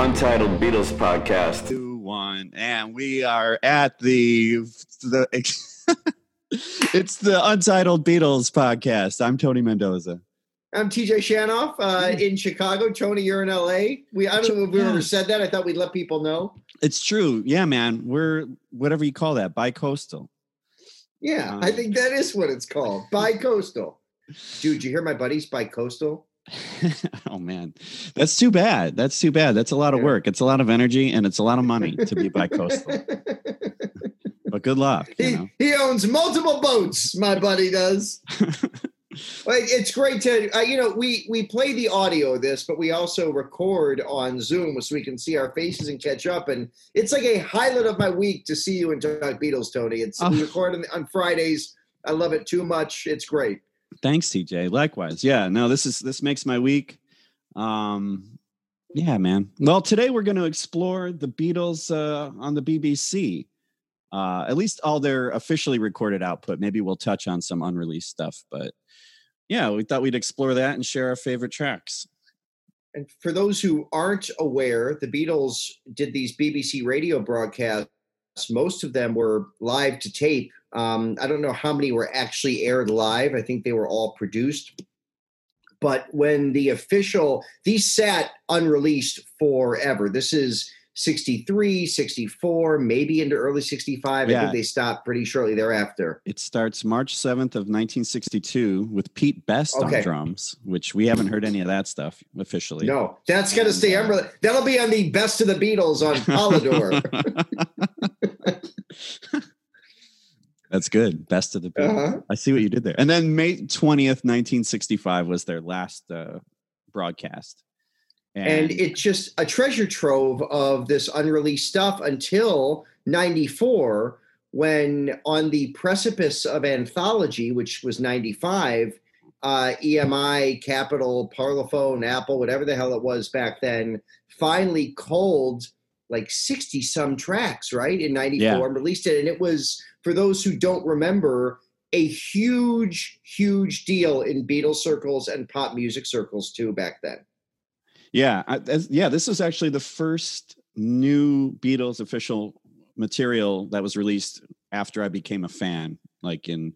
Untitled Beatles podcast. two, one, and we are at the the. it's the Untitled Beatles podcast. I'm Tony Mendoza. I'm TJ Shanoff uh, in Chicago. Tony, you're in LA. We I don't know if we ever said that. I thought we'd let people know. It's true, yeah, man. We're whatever you call that, bi-coastal. Yeah, Um, I think that is what it's called. Bi-coastal. Dude, you hear my buddies bi-coastal? oh man, that's too bad. That's too bad. That's a lot of work. It's a lot of energy, and it's a lot of money to be bi-coastal. but good luck. You he, know? he owns multiple boats, my buddy does. It's great to uh, you know we we play the audio of this, but we also record on Zoom so we can see our faces and catch up. And it's like a highlight of my week to see you and talk Beatles, Tony. It's we Oh. record on, on Fridays. I love it too much. It's great. Thanks, TJ. Likewise. Yeah, no, this is this makes my week. Um yeah, man. Well, today we're going to explore the Beatles uh on the BBC. Uh at least all their officially recorded output. Maybe we'll touch on some unreleased stuff, but yeah, we thought we'd explore that and share our favorite tracks. And for those who aren't aware, the Beatles did these BBC radio broadcasts. Most of them were live to tape. Um, I don't know how many were actually aired live. I think they were all produced. But when the official, these sat unreleased forever. This is 63, 64, maybe into early 65. I think they stopped pretty shortly thereafter. It starts March 7th of 1962 with Pete Best Okay. on drums, which we haven't heard any of that stuff officially. No, that's going to stay unreleased. That'll be on the best of the Beatles on Polydor. That's good. Best of the Beatles. uh-huh. I see what you did there. And then May 20th, 1965 was their last uh, broadcast. and it's just a treasure trove of this unreleased stuff until 94 when on the precipice of anthology which was 95 uh, emi Capitol parlophone apple whatever the hell it was back then finally culled like 60 some tracks right in 94 Yeah. and released it and it was for those who don't remember a huge huge deal in beatles circles and pop music circles too back then yeah, I, as, yeah. This was actually the first new Beatles official material that was released after I became a fan, like in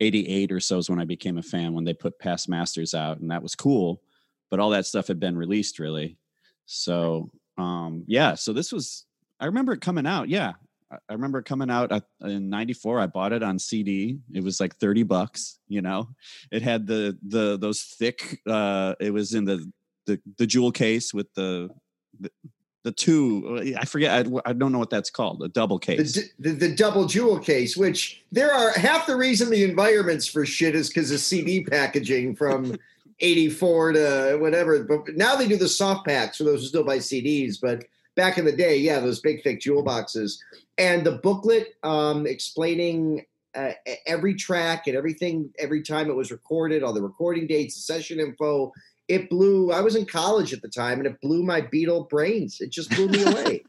'88 or so is when I became a fan when they put Past Masters out, and that was cool. But all that stuff had been released really. So um, yeah, so this was. I remember it coming out. Yeah, I remember it coming out in '94. I bought it on CD. It was like thirty bucks. You know, it had the the those thick. uh It was in the the the jewel case with the the, the two. I forget. I, I don't know what that's called. A double case. d- the, the double jewel case, which there are half the reason the environments for shit is because of CD packaging from 84 to whatever. But now they do the soft packs for those who still buy CDs. But back in the day, yeah, those big thick jewel boxes. And the booklet um, explaining uh, every track and everything, every time it was recorded, all the recording dates, the session info. It blew, I was in college at the time and it blew my Beatle brains. It just blew me away.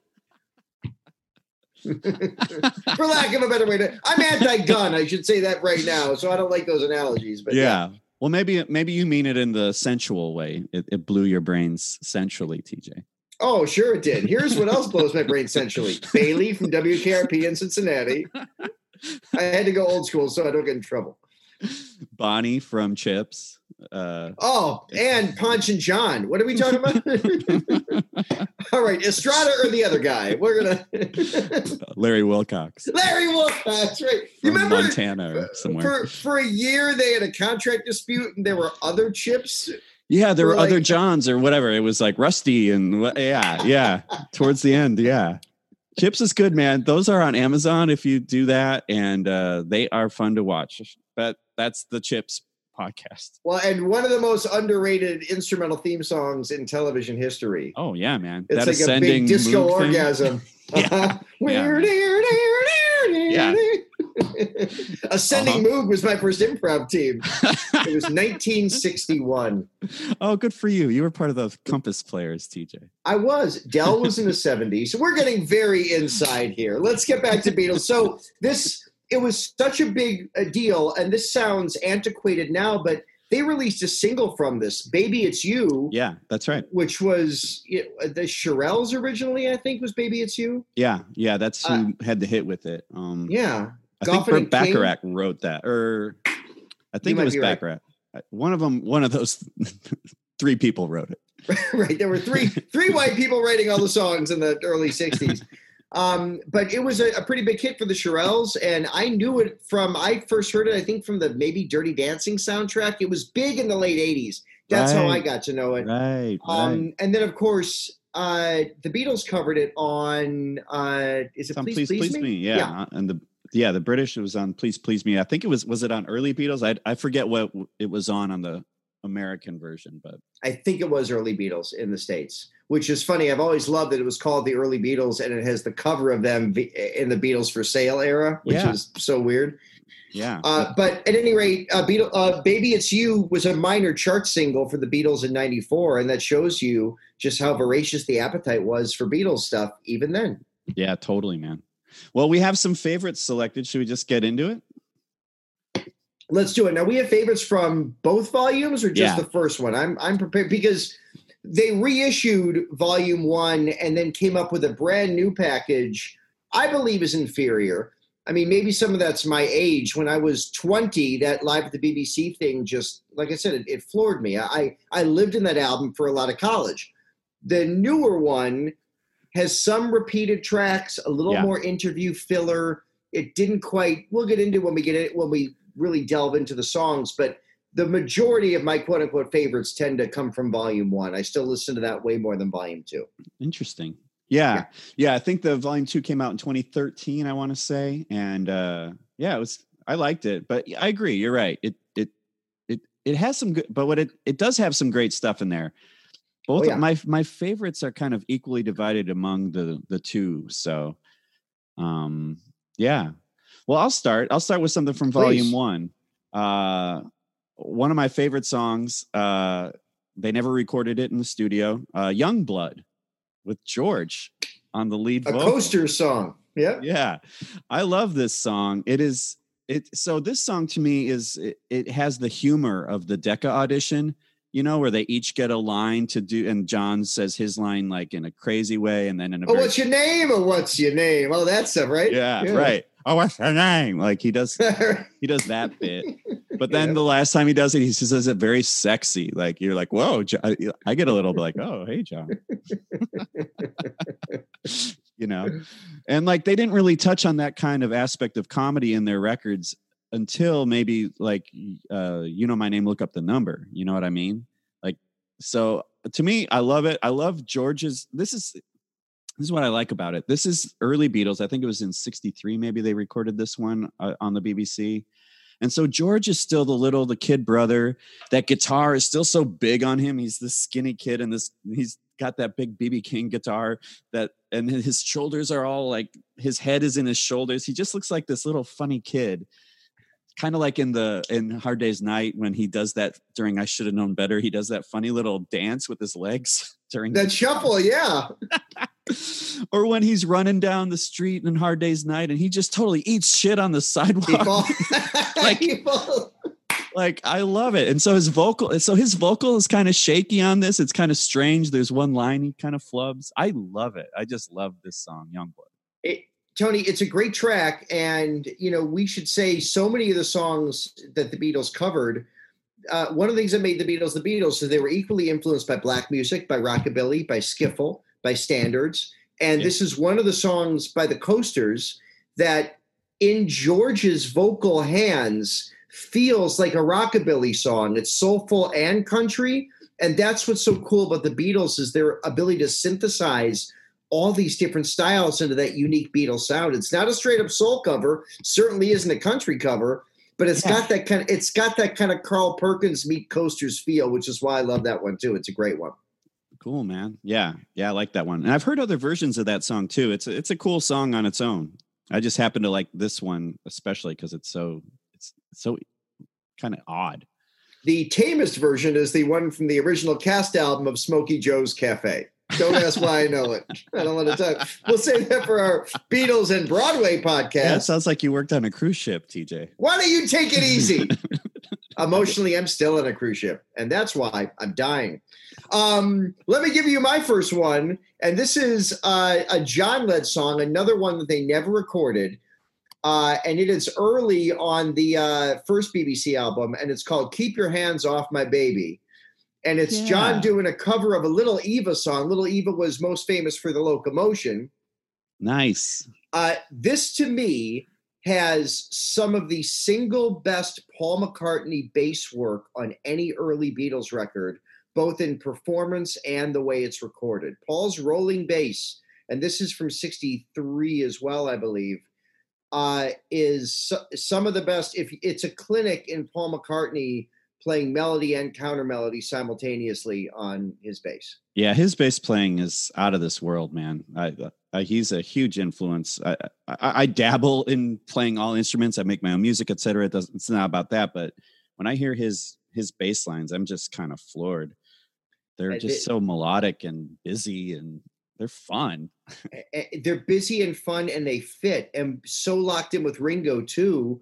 for lack of a better way to i'm anti-gun i should say that right now so i don't like those analogies but yeah. Well, maybe maybe you mean it in the sensual way. It, it blew your brains sensually, TJ. oh sure it did here's what else blows my brain essentially bailey from wkrp in cincinnati i had to go old school so i don't get in trouble Bonnie from Chips. Uh, oh and ponch and john what are we talking about all right estrada or the other guy we're gonna Larry Wilcox larry Wilcox, that's right you remember Montana or somewhere. for for a year they had a contract dispute and there were other chips Yeah, there were other Johns or whatever. It was like Rusty and yeah, yeah. Towards the end, yeah. Chips is good, man. Those are on Amazon if you do that, and uh, they are fun to watch. But that's the Chips podcast. Well, and one of the most underrated instrumental theme songs in television history. Oh yeah, man. It's that like a big disco orgasm. Yeah. Yeah. Ascending Uh-huh. Moog was my first improv team. It was 1961. oh, good for you. You were part of the Compass players, TJ. I was. Del was in the 70s. So we're getting very inside here. Let's get back to Beatles. So this it was such a big uh, deal, and this sounds antiquated now, but they released a single from this, "Baby It's You," Yeah, that's right. which was it, the Shirelles originally. I think was "Baby It's You." Yeah, yeah, that's who Uh, had the hit with it. Um, Yeah, I think Goffin Burt and King? Wrote that, or I think might it was be right. One of them, one of those three people wrote it. right. There were three three white people writing all the songs in the early '60s. Um, but it was a, a pretty big hit for the Shirelles, and I knew it from I first heard it. I think from the maybe Dirty Dancing soundtrack. It was big in the late '80s. That's how I got to know it. Right, right. Um, and then of course, uh, the Beatles covered it on uh, is it on Please Please, Please, Me. Yeah. uh, and the yeah, the British it was on Please Please Me. I think it was was it on early Beatles? I I forget what it was on on the American version, but I think it was early Beatles in the states, which is funny. I've always loved that it was called the early Beatles, and it has the cover of them in the Beatles for Sale era, which Yeah. is so weird. yeah. Uh, but at any rate, uh, Beatle, uh, "Baby It's You" was a minor chart single for the Beatles in '94, and that shows you just how voracious the appetite was for Beatles stuff even then. yeah, totally, man. Well, we have some favorites selected. Should we just get into it? Let's do it. Now we have favorites from both volumes or just Yeah. the first one. I'm I'm prepared because they reissued volume one and then came up with a brand new package. I believe is inferior. I mean, maybe some of that's my age. When I was 20, that live at the BBC thing just, like I said, it, it floored me. I I lived in that album for a lot of college. The newer one has some repeated tracks, a little Yeah. more interview filler. It didn't quite. We'll get into when we get it when we really delve into the songs, but the majority of my quote unquote favorites tend to come from volume one. I still listen to that way more than volume two. Interesting. Yeah. yeah. I think the volume two came out in 2013, I want to say. And uh yeah, it was I liked it. But I agree, you're right. It it it it has some good but what it it does have some great stuff in there. Both Oh, yeah. of my my favorites are kind of equally divided among the the two. So um yeah. Well, I'll start. I'll start with something from volume one. Uh one of my favorite songs, uh, they never recorded it in the studio. Uh Young Blood with George on the lead A vocal. coaster song. Yeah. Yeah. I love this song. It is it so this song to me is it, it has the humor of the Decca audition, you know, where they each get a line to do and John says his line like in a crazy way and then in a Oh, very what's your name? Or what's your name? Oh, that stuff, right? yeah, right. Oh, what's her name? Like he does he does that bit. But then Yeah. the last time he does it, he just does it very sexy. Like you're like, whoa, I get a little bit like, oh, hey, John. you know, and like they didn't really touch on that kind of aspect of comedy in their records until maybe like, uh, you know, my name, look up the number. You know what I mean? Like, so to me, I love it. I love George's. This is this is what I like about it. This is early Beatles. I think it was in '63. Maybe they recorded this one uh, on the BBC. And so George is still the little, the kid brother. That guitar is still so big on him. He's this skinny kid, and this he's got that big BB King guitar that, and his shoulders are all like his head is in his shoulders. He just looks like this little funny kid, kind of like in the in Hard Day's Night when he does that during I Should Have Known Better. He does that funny little dance with his legs during That shuffle, yeah. or when he's running down the street in Hard Day's Night and he just totally eats shit on the sidewalk. Like- like I love it. And so his vocal, so his vocal is kind of shaky on this. It's kind of strange. There's one line he kind of flubs. I love it. I just love this song, Youngblood. It, Tony, it's a great track, and you know we should say so many of the songs that the Beatles covered. Uh, one of the things that made the Beatles the Beatles is they were equally influenced by black music, by rockabilly, by skiffle, by standards, and Yeah. this is one of the songs by the Coasters that, in George's vocal hands, feels like a rockabilly song. It's soulful and country, and that's what's so cool about the Beatles is their ability to synthesize all these different styles into that unique Beatles sound. It's not a straight up soul cover, certainly isn't a country cover, but it's Yeah. got that kind of it's got that kind of Carl Perkins meet coasters feel, which is why I love that one too. It's a great one. Cool, man. Yeah, yeah, I like that one. And I've heard other versions of that song too. It's a, it's a cool song on its own. I just happen to like this one especially because it's so it's so kind of odd. The tamest version is the one from the original cast album of Smokey Joe's Cafe. Don't ask why I know it. I don't want to talk. We'll save that for our Beatles and Broadway Yeah, podcast. sounds like you worked on a cruise ship, TJ. Why don't you take it easy? Emotionally, I'm still on a cruise ship, and that's why I'm dying. Um, let me give you my first one, and this is uh, a John led song, another one that they never recorded. Uh, and it is early on the uh, first BBC album, and it's called "Keep Your Hands Off My Baby." And it's Yeah. John doing a cover of a Little Eva song. Little Eva was most famous for the locomotion. Nice. Uh, this to me has some of the single best Paul McCartney bass work on any early Beatles record, both in performance and the way it's recorded. Paul's rolling bass, and this is from 63 as well, I believe, uh, is so- some of the best. If it's a clinic in Paul McCartney playing melody and counter melody simultaneously on his bass. Yeah, his bass playing is out of this world, man. I, I, he's a huge influence. I, I, I dabble in playing all instruments. I make my own music, etc. It doesn't. It's not about that. But when I hear his his bass lines, I'm just kind of floored. They're Uh, just they- so melodic and busy, and they're fun. they're busy and fun and they fit and so locked in with Ringo too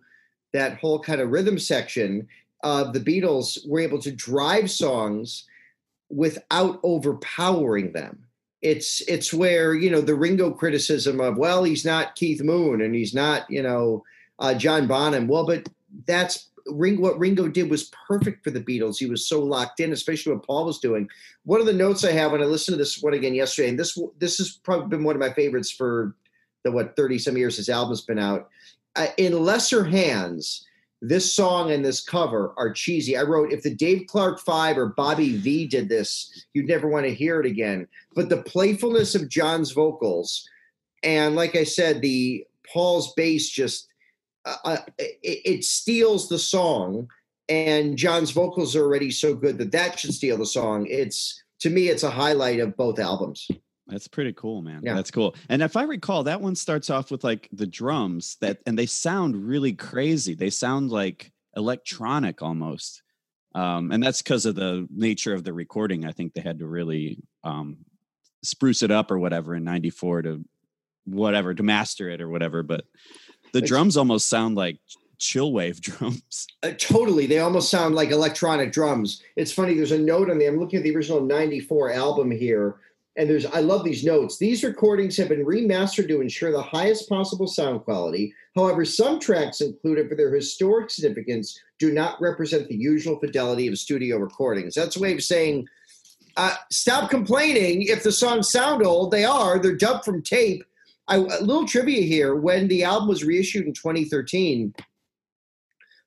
that whole kind of rhythm section of the Beatles were able to drive songs without overpowering them it's it's where you know the Ringo criticism of well he's not Keith Moon and he's not you know uh, John Bonham well but that's Ring, what Ringo did was perfect for the Beatles. He was so locked in, especially what Paul was doing one of the notes I have when I listened to this one again yesterday, and this this has probably been one of my favorites for the what thirty some years his album's been out. Uh, in lesser hands, this song and this cover are cheesy. I wrote if the Dave Clark Five or Bobby Vee did this, you'd never want to hear it again. But the playfulness of John's vocals, and like I said, the Paul's bass just uh, uh, it, it steals the song and John's vocals are already so good that that should steal the song. It's to me, it's a highlight of both albums. That's pretty cool, man. Yeah. That's cool. And if I recall, that one starts off with like the drums that, and they sound really crazy. They sound like electronic almost. Um, and that's because of the nature of the recording. I think they had to really um, spruce it up or whatever in '94 to whatever to master it or whatever. But the It's- drums almost sound like chill wave drums. Uh, totally, they almost sound like electronic drums. It's funny. There's a note on there. I'm looking at the original '94 album here, and there's I love these notes. These recordings have been remastered to ensure the highest possible sound quality. However, some tracks included for their historic significance do not represent the usual fidelity of studio recordings. That's a way of saying, uh, stop complaining if the songs sound old. They are. They're dubbed from tape. I, a little trivia here: when the album was reissued in 2013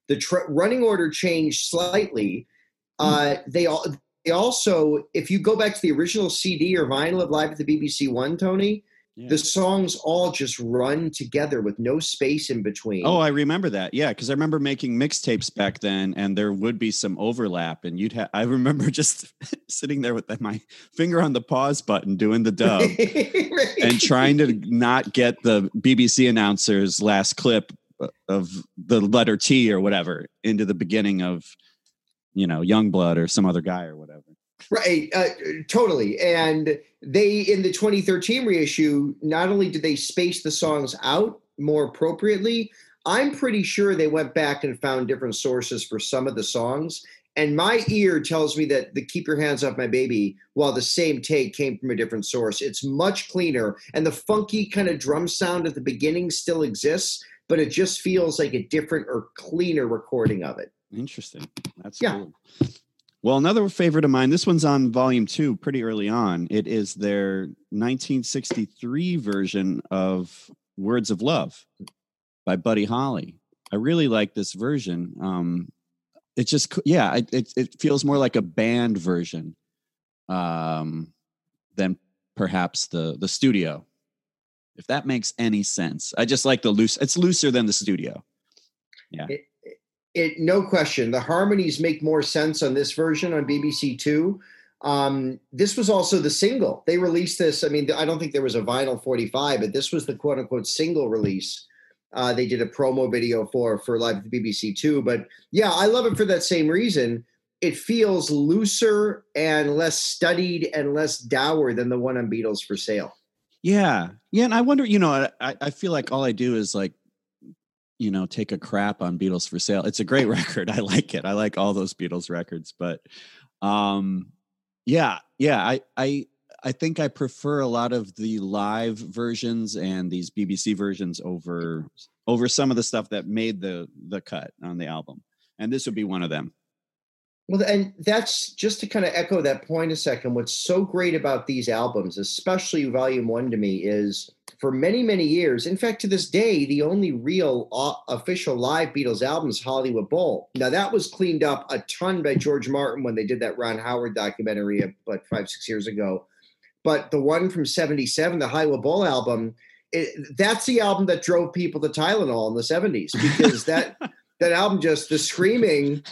the tr- running order changed slightly. Uh, they all also, if you go back to the original CD or vinyl of Live at the BBC One, Tony, Yeah. the songs all just run together with no space in between. Oh, I remember that. Yeah, because I remember making mixtapes back then, and there would be some overlap, and you'd have. I remember just sitting there with my finger on the pause button, doing the dub, Right. and trying to not get the BBC announcer's last clip uh, of the letter T or whatever into the beginning of, you know, Youngblood or some other guy or whatever. Right, uh, totally. And they, in the 2013 reissue, not only did they space the songs out more appropriately, I'm pretty sure they went back and found different sources for some of the songs. And my ear tells me that the Keep Your Hands Off My Baby, while the same take came from a different source, it's much cleaner. And the funky kind of drum sound at the beginning still exists, but it just feels like a different or cleaner recording of it. Interesting. That's Yeah. cool. Well, another favorite of mine, this one's on volume two, pretty early on. It is their 1963 version of Words of Love by Buddy Holly. I really like this version. Um, it just, yeah, it, it, it feels more like a band version um, than perhaps the the studio. If that makes any sense, I just like the loose. It's looser than the studio. it no question. The harmonies make more sense on this version on bbc two. Um, this was also the single. They released this i mean i don't think there was a vinyl 45 but this was the quote unquote single release. Uh, they did a promo video for for live at the bbc two but yeah i love it for that same reason. It feels looser and less studied and less dour than the one on beatles for sale. Yeah, yeah, and I wonder, you know, I I feel like all I do is like you know, take a crap on Beatles for Sale. It's a great record. I like it. I like all those Beatles records, but um yeah, yeah, I I I think I prefer a lot of the live versions and these BBC versions over over some of the stuff that made the the cut on the album. And this would be one of them. Well, and that's just to kind of echo that point a second. What's so great about these albums, especially Volume One to me, is for many, many years, in fact, to this day, the only real uh, official live Beatles album is Hollywood Bowl. Now, that was cleaned up a ton by George Martin when they did that Ron Howard documentary about five, six years ago. But the one from 77, the Hollywood Bowl album, it, that's the album that drove people to Tylenol in the 70s because that. that album just the screaming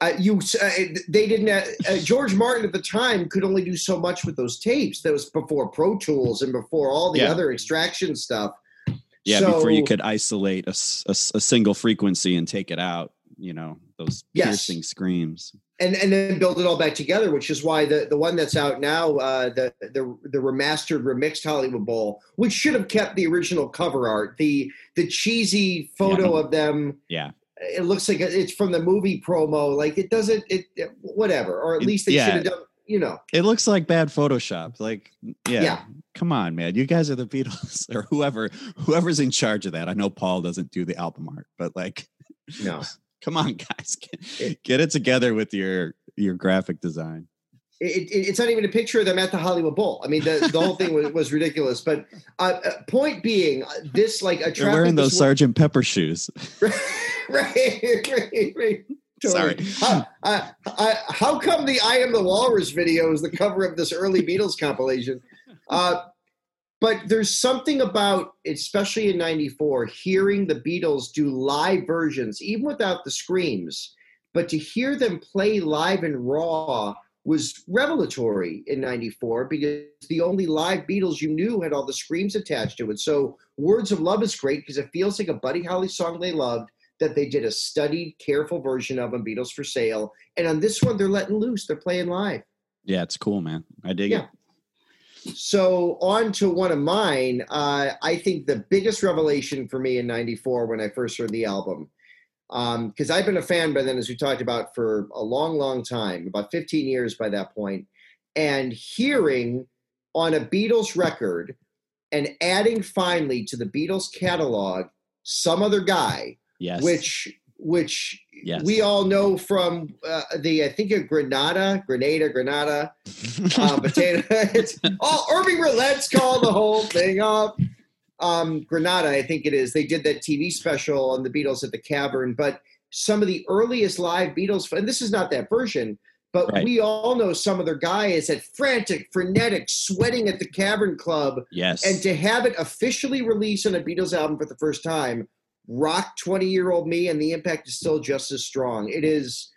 uh, you uh, they didn't uh, uh, George Martin at the time could only do so much with those tapes. That was before Pro Tools and before all the Yeah. other extraction stuff. Yeah, So- before you could isolate a a single frequency and take it out, you know, those Yes. piercing screams. and and then build it all back together, which is why the the one that's out now, uh, the the the remastered remixed Hollywood Bowl, which should have kept the original cover art, the the cheesy photo of them. Yeah. It looks like it's from the movie promo. Like it doesn't. It, it- whatever, or at least they yeah. should have done. You know, It looks like bad Photoshop. Like, yeah, Yeah. come on, man. You guys are the Beatles or whoever, whoever's in charge of that. I know Paul doesn't do the album art, but like, no. come on, guys, get, get it together with your your graphic design. It, it- it's not even a picture of them at the Hollywood Bowl. I mean, the, the whole thing was, was ridiculous. But uh, uh, point being, uh, this like They're wearing those this Sergeant Pepper shoes. wo- right, right, right. Sorry. How, uh, uh, how come the "I Am the Walrus" video is the cover of this early Beatles compilation? Uh, but there's something about, especially in '94, hearing the Beatles do live versions, even without the screams. But to hear them play live and raw was revelatory in 94 because the only live Beatles you knew had all the screams attached to it. So Words of Love is great because it feels like a Buddy Holly song they loved that they did a studied, careful version of on Beatles for Sale. And on this one, they're letting loose. They're playing live. Yeah, it's cool, man. I dig Yeah. it. So on to one of mine. Uh, I think the biggest revelation for me in '94 when I first heard the album, because I've been a fan by then, as we talked about, for a long, long time, about 15 years by that point, and hearing on a Beatles record and adding finally to the Beatles catalog some other guy, Yes. which which Yes. we all know from uh, the I think of Granada, Grenada, Granada uh, potato. it's oh, Irving Roulette's called the whole thing off. Um, Granada, I think it is. They did that TV special on the Beatles at the Cavern, but some of the earliest live Beatles, and this is not that version, but Right. we all know some other guy is at frantic, frenetic, sweating at the Cavern Club, yes. and to have it officially released on a Beatles album for the first time, rock 20 year old me, and the impact is still just as strong. It is.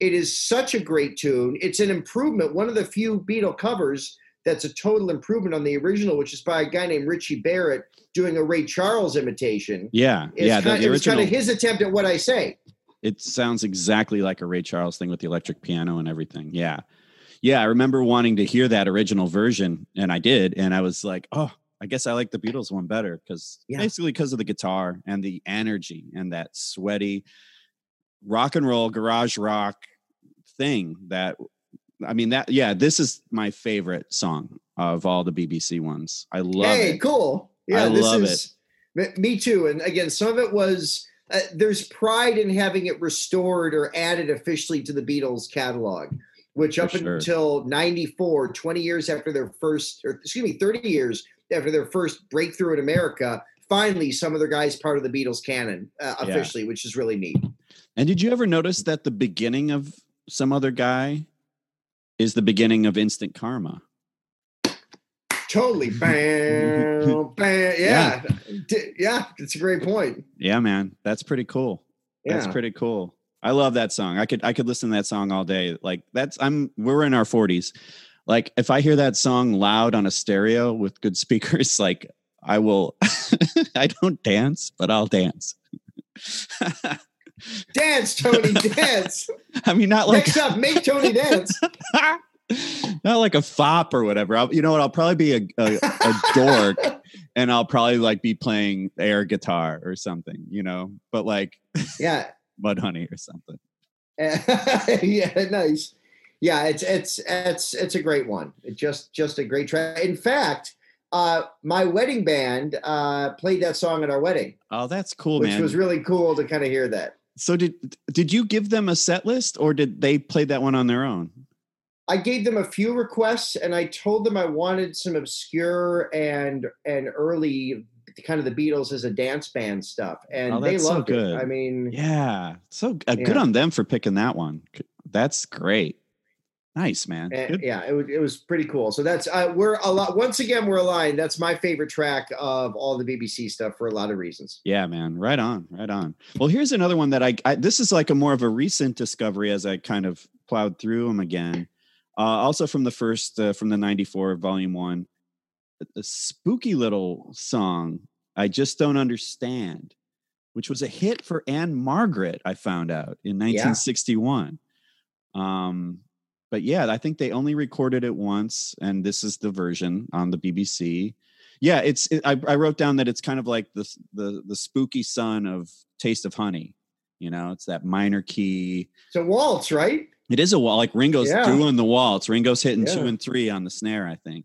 It is such a great tune. It's an improvement. One of the few Beatle covers that's a total improvement on the original, which is by a guy named Richie Barrett doing a Ray Charles imitation. yeah. It's yeah. The, kind, the it was kind of his attempt at what I say. it sounds exactly like a Ray Charles thing with the electric piano and everything. Yeah. Yeah. I remember wanting to hear that original version, and I did. And I was like, oh, I guess I like the Beatles one better because Yeah. basically because of the guitar and the energy and that sweaty rock and roll garage rock thing that I mean that yeah, this is my favorite song of all the BBC ones. I love hey, it. cool. Yeah, I this love is me- me too. And again, some of it was uh, there's pride in having it restored or added officially to the Beatles catalog, which For up sure. until 94, 20 years after their first, or excuse me, 30 years after their first breakthrough in America, finally some of their guys part of the Beatles canon uh, Yeah. officially, which is really neat. And did you ever notice that the beginning of some other guy is the beginning of instant karma? Totally. Bam, bam. Yeah. D- Yeah. It's a great point. Yeah, man. That's pretty cool. Yeah. That's pretty cool. I love that song. I could I could listen to that song all day. Like that's I'm we're in our 40s. Like if I hear that song loud on a stereo with good speakers, like I will I don't dance, but I'll dance. Dance, Tony, dance. I mean not like Next up, make Tony dance. not like a fop or whatever. I'll, you know what? I'll probably be a, a, a dork and I'll probably like be playing air guitar or something, you know, but like Yeah. Mudhoney or something. yeah, nice. Yeah, it's it's it's it's a great one. It just just a great track. In fact, uh, my wedding band uh, played that song at our wedding, Oh, that's cool, which man. was really cool to kind of hear that. So did did you give them a set list or did they play that one on their own? I gave them a few requests, and I told them I wanted some obscure and and early kind of the Beatles as a dance band stuff, and Oh, they so loved good. it. I mean, Yeah. So uh, good on them for picking that one. That's great. Nice, man. Eh, Good. yeah, it was it was pretty cool. So that's uh, we're a lot. Once again, we're aligned. That's my favorite track of all the BBC stuff for a lot of reasons. Yeah, man. Right on. Right on. Well, here's another one that I, I this is like a more of a recent discovery as I kind of plowed through them again. Uh, also from the first uh, from the 94 volume 1. A spooky little song, I just don't understand, which was a hit for Ann-Margret, I found out in 1961. Um but yeah, I think they only recorded it once, and this is the version on the BBC. Yeah, it's. It, I, I wrote down that it's kind of like the the the spooky son of Taste of Honey. You know, it's that minor key. So waltz, right? It is a wall like Ringo's Yeah. doing the waltz. Ringo's hitting two and three on the snare, I think.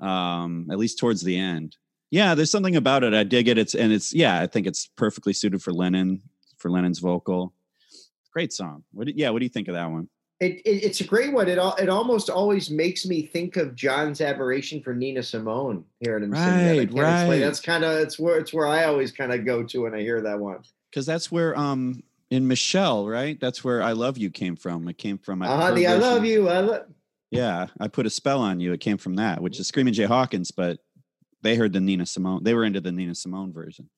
Um, at least towards the end. Yeah, there's something about it. I dig it. It's and it's yeah, I think it's perfectly suited for Lennon for Lennon's vocal. Great song. What? Yeah, what do you think of that one? It, it it's a great one. It al- it almost always makes me think of John's admiration for Nina Simone. here him sing that. I Right, explain. right. That's kind of it's where it's where I always kind of go to when I hear that one. Because that's where um in Michelle, right? That's where I love you came from. It came from Uh, her honey, I love you. I love. Yeah, I put a spell on you. It came from that, which is Screaming Jay Hawkins, but they heard the Nina Simone. They were into the Nina Simone version.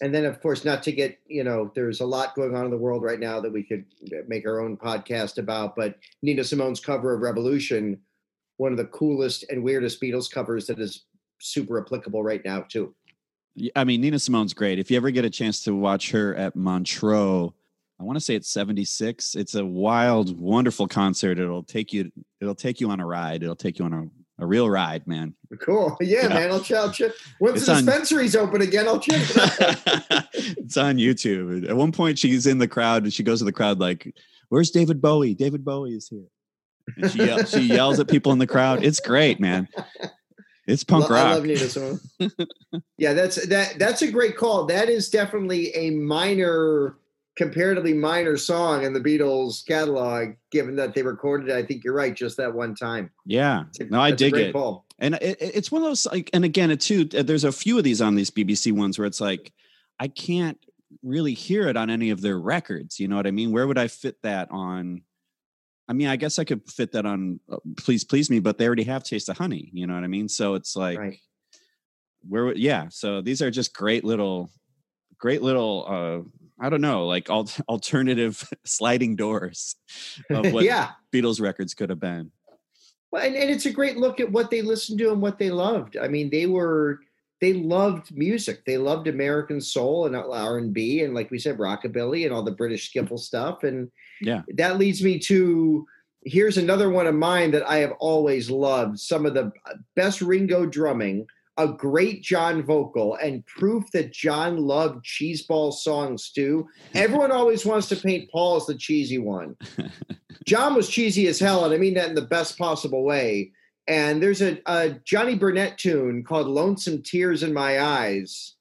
And then, of course, not to get you know, there's a lot going on in the world right now that we could make our own podcast about. But Nina Simone's cover of Revolution, one of the coolest and weirdest Beatles covers that is super applicable right now too. i mean, Nina Simone's great. If you ever get a chance to watch her at Montreux, I want to say it's 76. It's a wild, wonderful concert. It'll take you it'll take you on a ride. It'll take you on a, a real ride, man. Cool. Yeah, Yeah. man. I'll check. I'll check. Once It's the on- dispensary's open again, I'll check it it's on YouTube. At one point, she's in the crowd and she goes to the crowd like, "Where's David Bowie? David Bowie is here." And she yell, she yells at people in the crowd. It's great, man. It's punk Lo- I rock. love Nina Simone. yeah, that's that. That's a great call. That is definitely a minor, comparatively minor song in the Beatles catalog. Given that they recorded it, I think you're right, just that one time. yeah, a- no, I dig it. Call. And it, it- it's one of those like, and again, it too. uh, There's a few of these on these BBC ones where it's like, I can't really hear it on any of their records. You know what I mean? Where would I fit that on? I mean, I guess I could fit that on uh, "Please Please Me," but they already have "Taste of Honey." You know what I mean? So it's like, Right. where? Yeah. So these are just great little, great little. uh I don't know, like al- alternative sliding doors of what yeah. Beatles records could have been. Well, and, and it's a great look at what they listened to and what they loved. I mean, they were they loved music. They loved American soul and uh, R and B, and like we said, rockabilly and all the British skiffle stuff. And Yeah. that leads me to here's another one of mine that I have always loved. Some of the uh, best Ringo drumming, a great John vocal, and proof that John loved cheeseball songs too. Everyone always wants to paint Paul as the cheesy one. John was cheesy as hell, and I mean that in the best possible way. And there's a, a Johnny Burnette tune called Lonesome Tears in My Eyes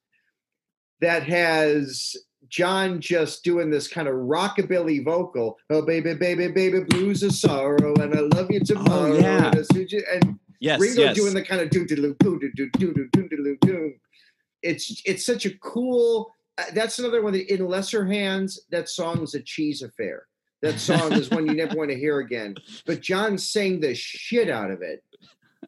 that has John just doing this kind of rockabilly vocal. Oh, baby, baby, baby, blues of sorrow, and I love you oh, tomorrow. Oh, yeah. and, I suit you- and Yes. Ringo yes. doing the kind of doo doo doo doo doo doo doo doo doo doo. It's it's such a cool. Uh, that's another one that in lesser hands. That song is a cheese affair. That song is one you never want to hear again. But John sang the shit out of it,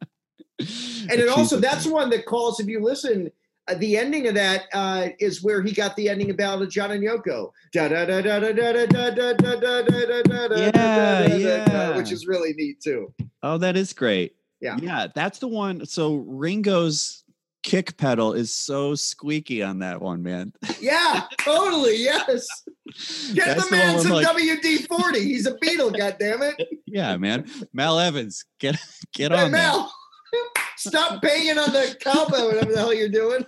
and it also that's one that calls. If you listen, uh, the ending of that uh, is where he got the ending of Ballad of John and Yoko. Da da da da da da da da da da da da da da da which is really neat too. Oh, that is great. Yeah. Yeah, that's the one. So Ringo's kick pedal is so squeaky on that one, man. Yeah, totally. Yes. Get That's the the man one some like- WD 40. He's a Beatle, goddammit. Yeah, man. Mal Evans, get get Hey, on that. Mel. Stop banging on the cowbell, whatever the hell you're doing.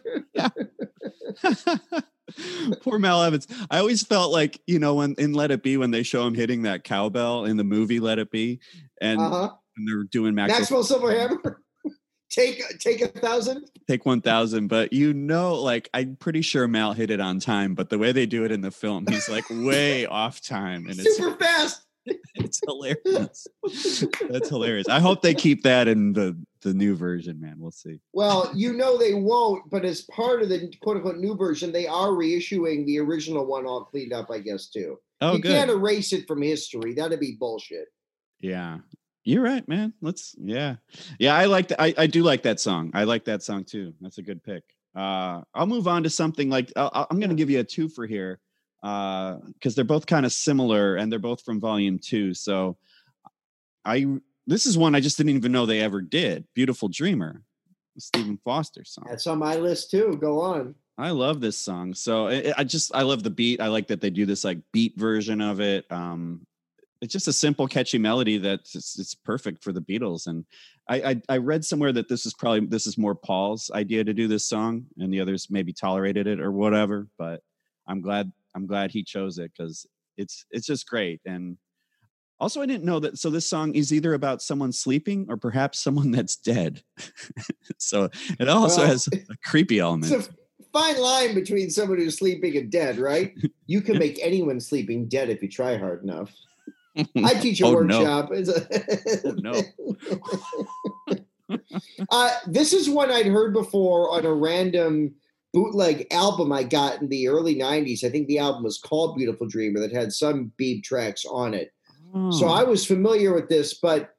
Poor Mal Evans. I always felt like, you know, when in Let It Be, when they show him hitting that cowbell in the movie Let It Be, and, Uh-huh. And they're doing Maxwell, Maxwell Silverhammer. Take take a thousand. take 1000 but you know like i'm pretty sure mal hit it on time but the way they do it in the film he's like way off time and it's Super fast. it's hilarious that's hilarious i hope they keep that in the the new version man we'll see Well, you know they won't, but as part of the quote unquote new version, they are reissuing the original one all cleaned up, I guess, too. oh you good can't erase it from history. That'd be bullshit. yeah you're right man let's yeah yeah i like that I, I do like that song i like that song too that's a good pick uh i'll move on to something like I'll, i'm gonna give you a two for here uh because they're both kind of similar and they're both from volume two so i this is one i just didn't even know they ever did beautiful dreamer stephen foster song That's on my list too. Go on. I love this song. So I, I just I love the beat. I like that they do this like beat version of it. Um, it's just a simple, catchy melody that's it's, it's perfect for the Beatles. And I, I I read somewhere that this is probably this is more Paul's idea to do this song, and the others maybe tolerated it or whatever. But I'm glad I'm glad he chose it because it's it's just great. And also, I didn't know that. So this song is either about someone sleeping or perhaps someone that's dead. so it also Well, has a creepy element. It's a fine line between someone who's sleeping and dead, right? You can make anyone sleeping dead if you try hard enough. I teach a Oh, workshop. A- Oh, no. uh, this is one I'd heard before on a random bootleg album I got in the early 90s. I think the album was called Beautiful Dreamer that had some Beeb tracks on it. So Oh. I was familiar with this, but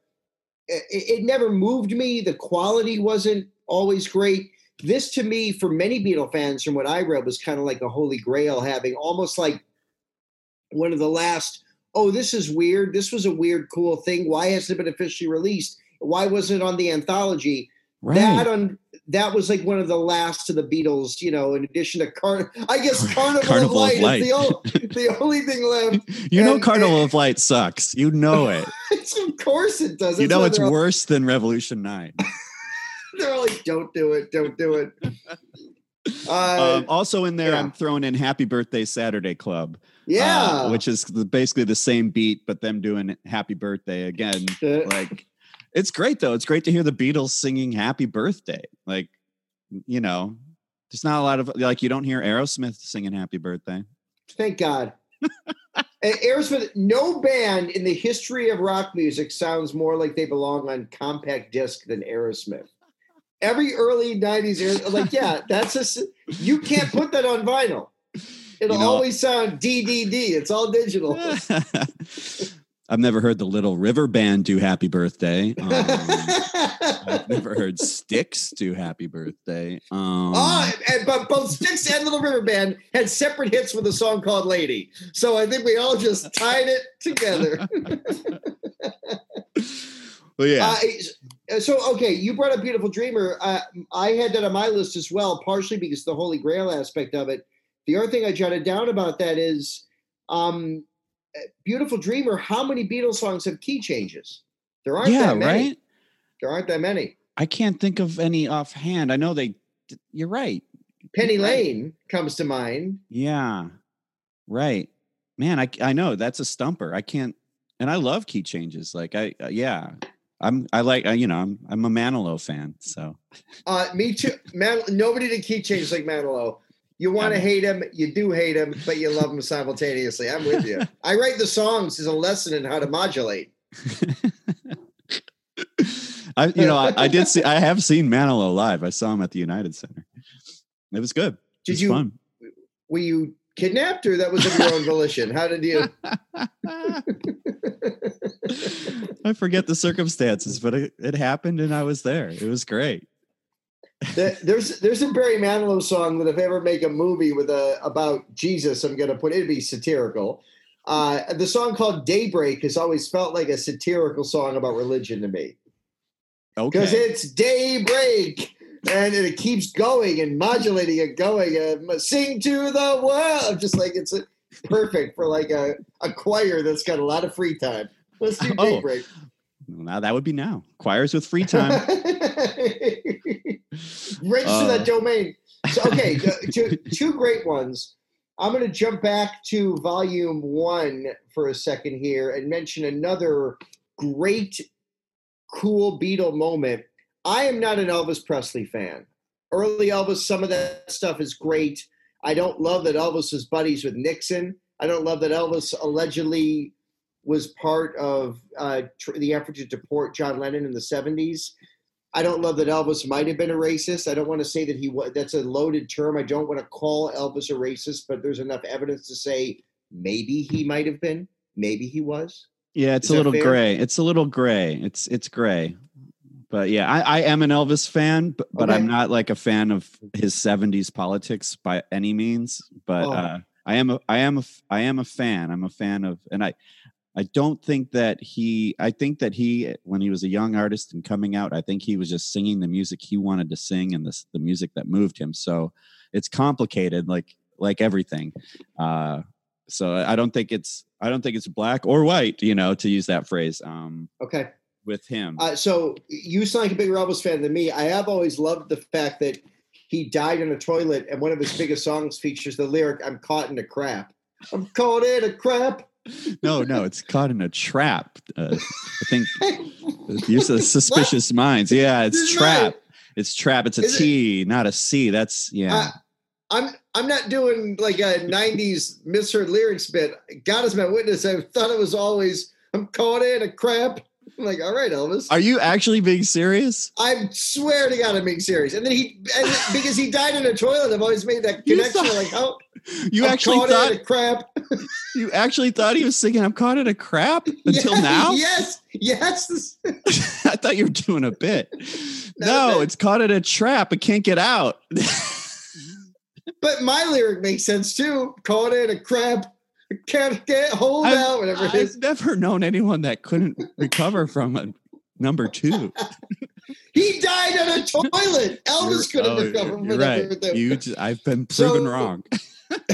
it, it never moved me. The quality wasn't always great. This to me, for many Beatle fans, from what I read, was kind of like a holy grail, having almost like one of the last. Oh, this is weird. This was a weird, cool thing. Why hasn't it been officially released? Why wasn't it on the anthology? right. That on that was like one of the last of the Beatles. You know, in addition to Car, I guess Carnival, Carnival of of Light, is the, Light. the only thing left. you know, and- Carnival of Light sucks. You know it. of course it does. you That's know it's they're all- worse than Revolution Nine. They're all like, "Don't do it, don't do it." Uh, um, also in there, yeah. I'm throwing in "Happy Birthday Saturday Club," uh, yeah, which is the, basically the same beat, but them doing "Happy Birthday" again. Uh, Like, it's great though. It's great to hear the Beatles singing "Happy Birthday." Like, you know, there's not a lot of like you don't hear Aerosmith singing "Happy Birthday." thank God. Uh, Aerosmith, no band in the history of rock music sounds more like they belong on compact disc than Aerosmith. Every early '90s, Aer- like, yeah, that's a. You can't put that on vinyl. It'll You know- always sound DDD. It's all digital. I've never heard the Little River Band do "Happy Birthday." Um, I've never heard Styx do "Happy Birthday." Um, Ah, and, but both Styx and Little River Band had separate hits with a song called "Lady," so I think we all just tied it together. well, yeah, Uh, so okay, you brought up "Beautiful Dreamer." Uh, I had that on my list as well, partially because of the Holy Grail aspect of it. The other thing I jotted down about that is, um, uh, "Beautiful Dreamer." How many Beatles songs have key changes? There aren't yeah, that many. right. There aren't that many. I can't think of any offhand. I know they. You're right. Penny Right. Lane comes to mind. Yeah, right. Man, I I know that's a stumper. I can't, and I love key changes. Like I, uh, yeah, I'm I like uh, you know I'm I'm a Manilow fan. So Uh, me too. Man, nobody did key changes like Manilow. You want to hate him, you do hate him, but you love him simultaneously. I'm with you. I write the songs as a lesson in how to modulate. I you know I, I did see I have seen Manilow live. I saw him at the United Center. It was good. It Did was you? fun. Were you kidnapped, or that was of your own volition? How did you? I forget the circumstances, but it, it happened and I was there. It was great. The- There's there's a Barry Manilow song that if I ever make a movie with a about Jesus, I'm gonna put it'd be satirical. Uh, the song called Daybreak has always felt like a satirical song about religion to me. Okay. because it's daybreak and it keeps going and modulating and going and sing to the world I'm just like it's perfect for like a, a choir that's got a lot of free time let's do Oh. daybreak Now that would be now. Choirs with free time. Register Uh. that domain. So, okay, two, two great ones. I'm going to jump back to volume one for a second here and mention another great, cool Beatle moment. I am not an Elvis Presley fan. Early Elvis, some of that stuff is great. I don't love that Elvis is buddies with Nixon. I don't love that Elvis allegedly was part of uh, tr- the effort to deport John Lennon in the 70s. I don't love that Elvis might have been a racist. I don't want to say that he was. That's a loaded term. I don't want to call Elvis a racist, but there's enough evidence to say maybe he might have been. Maybe he was. Yeah, it's Is a little fair? gray. It's a little gray. It's it's gray. But yeah, I, I am an Elvis fan, but, but I'm not like a fan of his 70s politics by any means. But Oh. uh, I am a I am a I am a fan. I'm a fan of and I I don't think that he I think that he when he was a young artist and coming out, I think he was just singing the music he wanted to sing and this the music that moved him. So it's complicated like like everything. Uh so I don't think it's I don't think it's black or white, you know, to use that phrase. Um Okay. With him. Uh, so you sound like a bigger Elvis fan than me. I have always loved the fact that he died in a toilet, and one of his biggest songs features the lyric "I'm caught in a crap." I'm caught in a crap. no, no, it's caught in a trap. Uh, I think use of suspicious minds. Yeah, it's This trap. It's trap. It's a Is it- not a C. That's yeah. Uh, I'm I'm not doing like a '90s misheard lyrics bit. God is my witness. I thought it was always "I'm caught in a crap." I'm like, all right, Elvis. Are you actually being serious? I swear to God, I'm being serious. And then he, and because he died in a toilet, I've always made that connection. thought- like, how You I'm actually caught thought in a crap you actually thought he was singing "I'm caught in a crap" until Yes, now. Yes, yes. I thought you were doing a bit. Not a no, bit. it's caught in a trap. It can't get out. But my lyric makes sense too. Caught in a crap. Can't get hold I've- out, whatever it I've is. never known anyone that couldn't recover from a number two. He died in a toilet. Elvis couldn't Oh, recover from that. right. You, j- I've been proven So- wrong.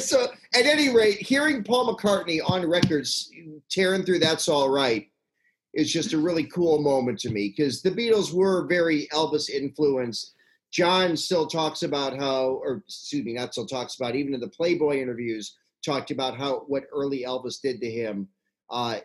so at any rate, hearing Paul McCartney on records tearing through "That's All Right" is just a really cool moment to me because the Beatles were very Elvis influenced. John still talks about how, or excuse me, not still talks about, even in the Playboy interviews, talked about how what early Elvis did to him, uh,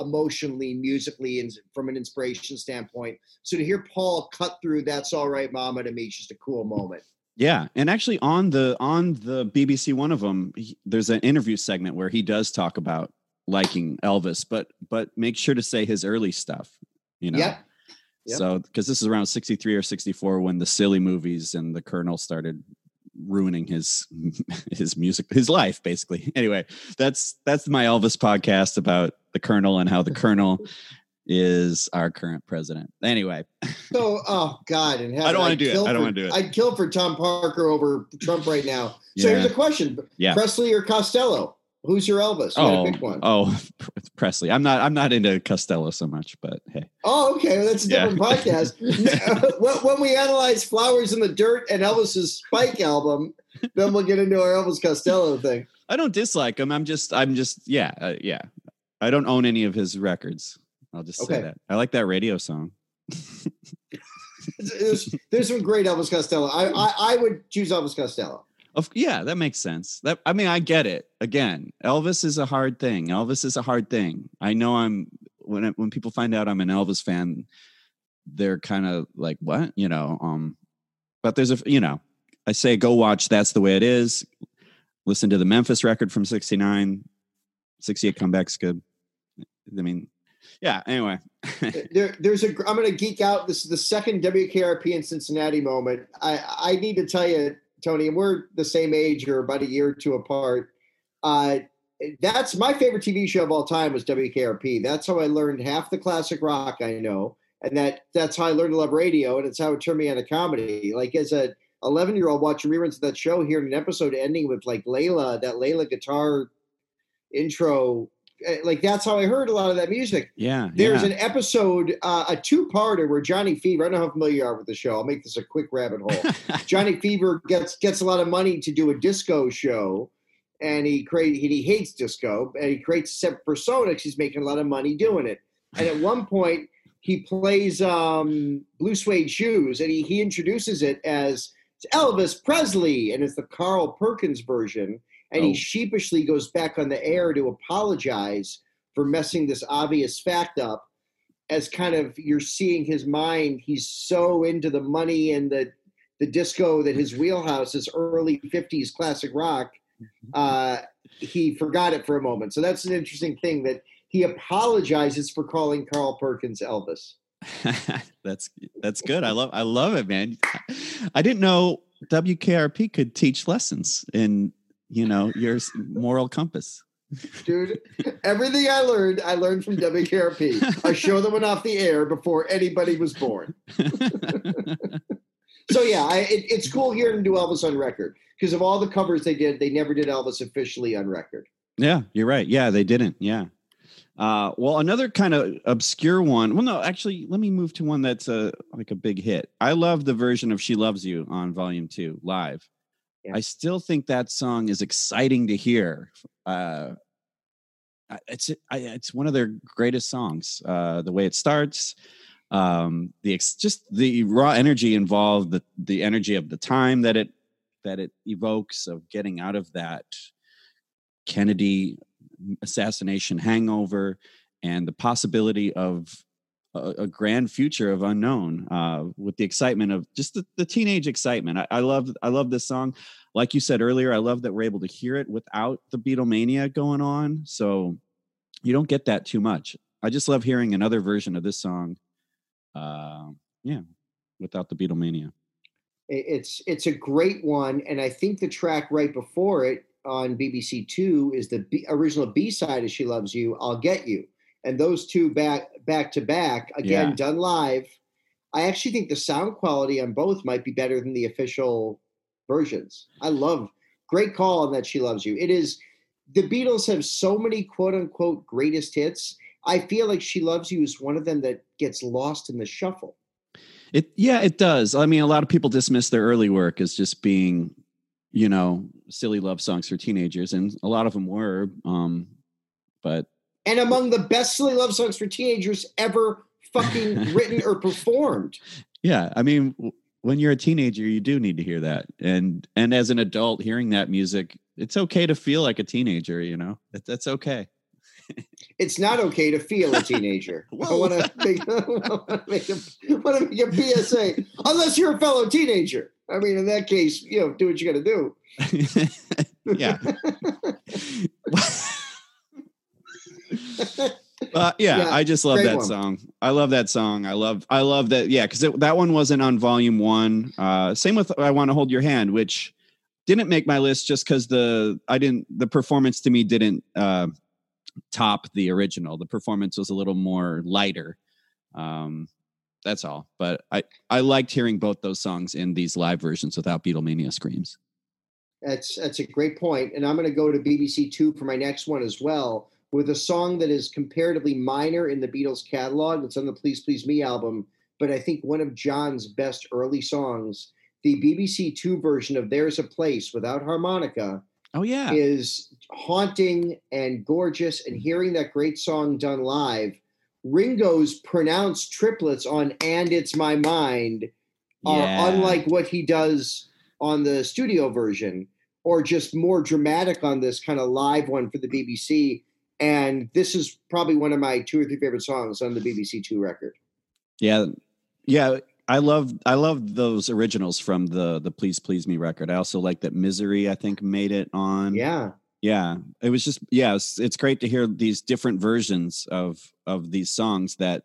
emotionally, musically, and from an inspiration standpoint. So to hear Paul cut through "That's All Right, Mama" to me is just a cool moment. Yeah, and actually on the on the BBC one of them, he, there's an interview segment where he does talk about liking Elvis, but but make sure to say his early stuff. You know, Yep. Yep. so because this is around 63 or 64 when the silly movies and the Colonel started ruining his his music his life basically anyway that's that's my elvis podcast about the colonel and how the colonel is our current president anyway So, oh God, and I don't wanna do it. I don't wanna do it. I'd kill for Tom Parker over Trump right now. So Yeah. here's a question: Yeah. Presley or Costello? Who's your Elvis? You oh pick one. oh presley i'm not i'm not into costello so much but hey Oh, okay, well, that's a Yeah. different podcast. when, when we analyze "Flowers in the Dirt" and Elvis's Spike album, then we'll get into our Elvis Costello thing. i don't dislike him i'm just i'm just yeah uh, yeah i don't own any of his records i'll just say that i like that radio song There's, there's some great Elvis Costello. I, I I would choose Elvis Costello. Of yeah, that makes sense. That I mean, I get it. Again, Elvis is a hard thing. Elvis is a hard thing. I know I'm when it, when people find out I'm an Elvis fan, they're kind of like, "What?" You know. Um, but there's a you know, I say go watch. That's the way it is. Listen to the Memphis record from '69. '68 comeback's good. I mean, yeah. Anyway, there, there's a. I'm going to geek out. This is the second WKRP in Cincinnati moment. I, I need to tell you, Tony, and we're the same age or about a year or two apart. Uh, that's my favorite TV show of all time was WKRP. That's how I learned half the classic rock I know, and that that's how I learned to love radio, and it's how it turned me on to comedy. Like as a 11 year old watching reruns of that show, hearing an episode ending with like Layla, that Layla guitar intro, like that's how I heard a lot of that music. yeah. There's yeah. an episode, uh, a two-parter where Johnny Fever. I don't know how familiar you are with the show. I'll make this a quick rabbit hole. Johnny Fever gets gets a lot of money to do a disco show, and he create he hates disco, and he creates a separate persona he's making a lot of money doing it. And at one point, he plays um, Blue Suede Shoes, and he, he introduces it as Elvis Presley, and it's the Carl Perkins version. And Oh. he sheepishly goes back on the air to apologize for messing this obvious fact up. As kind of you're seeing his mind, he's so into the money and the the disco that his wheelhouse is early 50s classic rock uh, he forgot it for a moment so that's an interesting thing that he apologizes for calling carl perkins elvis that's that's good. I love I love it, man. I didn't know WKRP could teach lessons in you know your moral compass. dude everything i learned i learned from wkrp a show that went off the air before anybody was born so yeah I, it, it's cool hearing him do elvis on record because of all the covers they did they never did elvis officially on record yeah, you're right. Yeah, they didn't. Yeah. Uh, well, another kind of obscure one. Well, no, actually, let me move to one that's a like a big hit. I love the version of "She Loves You" on Volume Two live. Yeah. I still think that song is exciting to hear. Uh, it's I, it's one of their greatest songs. Uh, the way it starts, um, the ex, just the raw energy involved, the the energy of the time that it that it evokes of getting out of that Kennedy assassination hangover and the possibility of a, grand future of unknown uh, with the excitement of just the, the teenage excitement. I, I love I love this song. Like you said earlier, I love that we're able to hear it without the Beatlemania going on. So you don't get that too much. I just love hearing another version of this song. Uh, yeah, without the Beatlemania. It- It's it's a great one, and I think the track right before it on BBC Two is the B, original B side of "She Loves You." I'll get you, and those two back back to back again Yeah. done live. I actually think the sound quality on both might be better than the official versions. I love great call on that "She Loves You." It is the Beatles have so many quote unquote greatest hits. I feel like "She Loves You" is one of them that gets lost in the shuffle. It yeah, it does. I mean, a lot of people dismiss their early work as just being, you know, silly love songs for teenagers, and a lot of them were. Um, but and among the best silly love songs for teenagers ever fucking written or performed. yeah, I mean, when you're a teenager, you do need to hear that, and and as an adult, hearing that music, it's okay to feel like a teenager. You know, that, that's okay. It's not okay to feel a teenager. I want to make, make, make a PSA, unless you're a fellow teenager. I mean, in that case, you know, do what you got to do. yeah. Uh, yeah, Yeah, I just love that one. song. I love that song. I love, I love that. Yeah, because that one wasn't on volume one. Uh, same with "I Want to Hold Your Hand," which didn't make my list just because the I didn't the performance to me didn't uh, top the original. The performance was a little more lighter. Um, that's all. But I I liked hearing both those songs in these live versions without Beatlemania screams. That's that's a great point, and I'm going to go to BBC Two for my next one as well, with a song that is comparatively minor in the Beatles catalog. It's on the Please Please Me album, but I think one of John's best early songs. The BBC Two version of "There's a Place" without harmonica Oh yeah. is haunting and gorgeous, and hearing that great song done live. Ringo's pronounced triplets on "And It's My Mind" are Yeah. unlike what he does on the studio version, or just more dramatic on this kind of live one for the BBC. And this is probably one of my two or three favorite songs on the BBC Two record. Yeah, yeah. I love I love those originals from the the Please Please Me record. I also like that Misery. I think made it on. Yeah, yeah. It was just yeah. It's, it's great to hear these different versions of of these songs that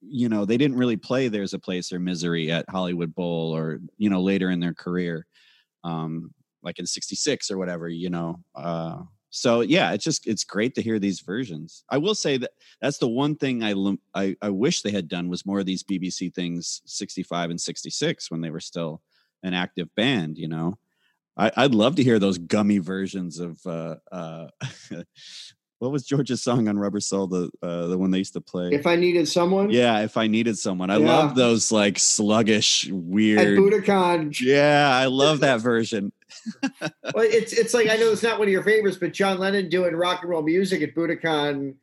you know they didn't really play. There's a place or Misery at Hollywood Bowl or you know later in their career, um, like in '66 or whatever. You know. Uh, so yeah, it's just it's great to hear these versions. I will say that that's the one thing I, I I wish they had done was more of these BBC things 65 and 66 when they were still an active band, you know. I, I'd love to hear those gummy versions of uh uh what was George's song on Rubber Soul, the uh the one they used to play. if I needed someone, yeah, if I needed someone. I Yeah. love those like sluggish, weird. at. Budokan, yeah, I love that version. well, it's it's like I know it's not one of your favorites, but John Lennon doing rock and roll music at Budokan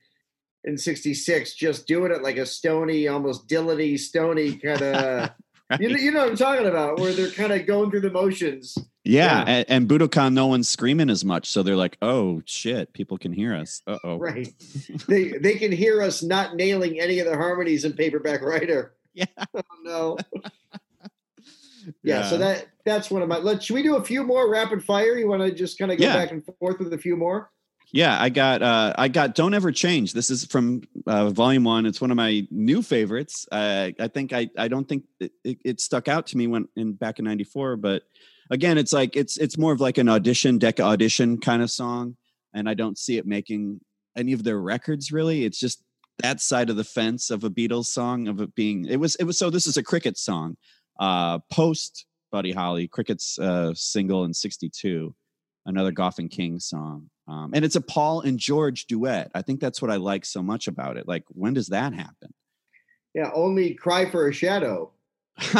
in '66, just doing it like a stony, almost Dylan-y, stony kind of. Right. you, know, you know what I'm talking about, where they're kind of going through the motions. Yeah, Yeah. And, and Budokan, no one's screaming as much, so they're like, "Oh shit, people can hear us." Uh oh. Right. they they can hear us not nailing any of the harmonies in Paperback Writer. Yeah. Oh no. Yeah, so that that's one of my. Let should we do a few more rapid fire? You want to just kind of go Yeah. back and forth with a few more? Yeah, I got uh I got Don't Ever Change. This is from uh volume 1. It's one of my new favorites. Uh, I think I I don't think it, it, it stuck out to me when in back in 94, but again, it's like it's it's more of like an audition, Decca audition kind of song and I don't see it making any of their records really. It's just that side of the fence of a Beatles song of it being it was it was so this is a cricket song. Uh post Buddy Holly, Cricket's uh single in 62 another Goffin and King song. Um, and it's a Paul and George duet. I think that's what I like so much about it. Like, when does that happen? Yeah, only cry for a shadow.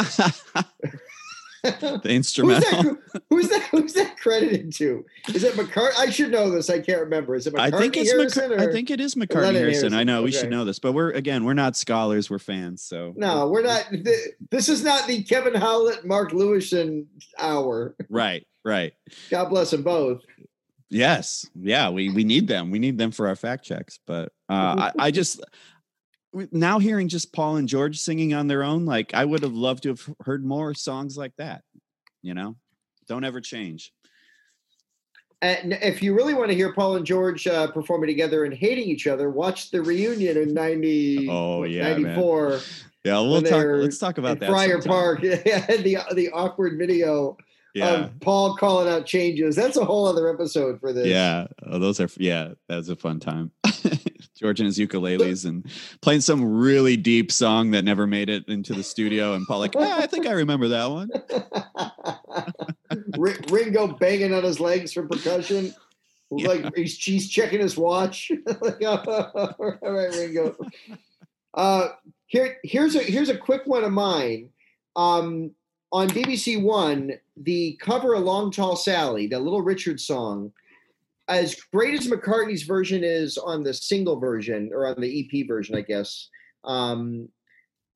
the who's instrumental. that? Who's that? Who's that credited to? Is it McCartney? I should know this. I can't remember. Is it McCartney I think it's Harrison? I think it is McCartney Lennon Harrison. I Harrison, know we should know this, but we're again we're not scholars, we're fans. So No, we're not. th- This is not the Kevin Howlett, Mark Lewisohn hour. right, right. God bless them both. Yes, yeah, we we need them. We need them for our fact checks. But uh, I, I just now hearing just Paul and George singing on their own, like I would have loved to have heard more songs like that. You know, don't ever change. And if you really want to hear Paul and George uh, performing together and hating each other, watch the reunion in 90, Oh, yeah, man. 94 Yeah, we'll talk. Let's talk about that. Friar sometime. Park. the, the awkward video Yeah, of Paul calling out changes. That's a whole other episode for this. yeah. Oh, those are yeah. That was a fun time. George and his ukuleles and playing some really deep song that never made it into the studio. And Paul like, "Ah, I think I remember that one. Ri- Ringo banging on his legs for percussion. Yeah. Like he's, he's checking his watch. like, all right, Ringo. Uh, here, here's a here's a quick one of mine. Um, on BBC One, the cover of "Long Tall Sally," the Little Richard song, as great as McCartney's version is on the single version or on the EP version, I guess. Um,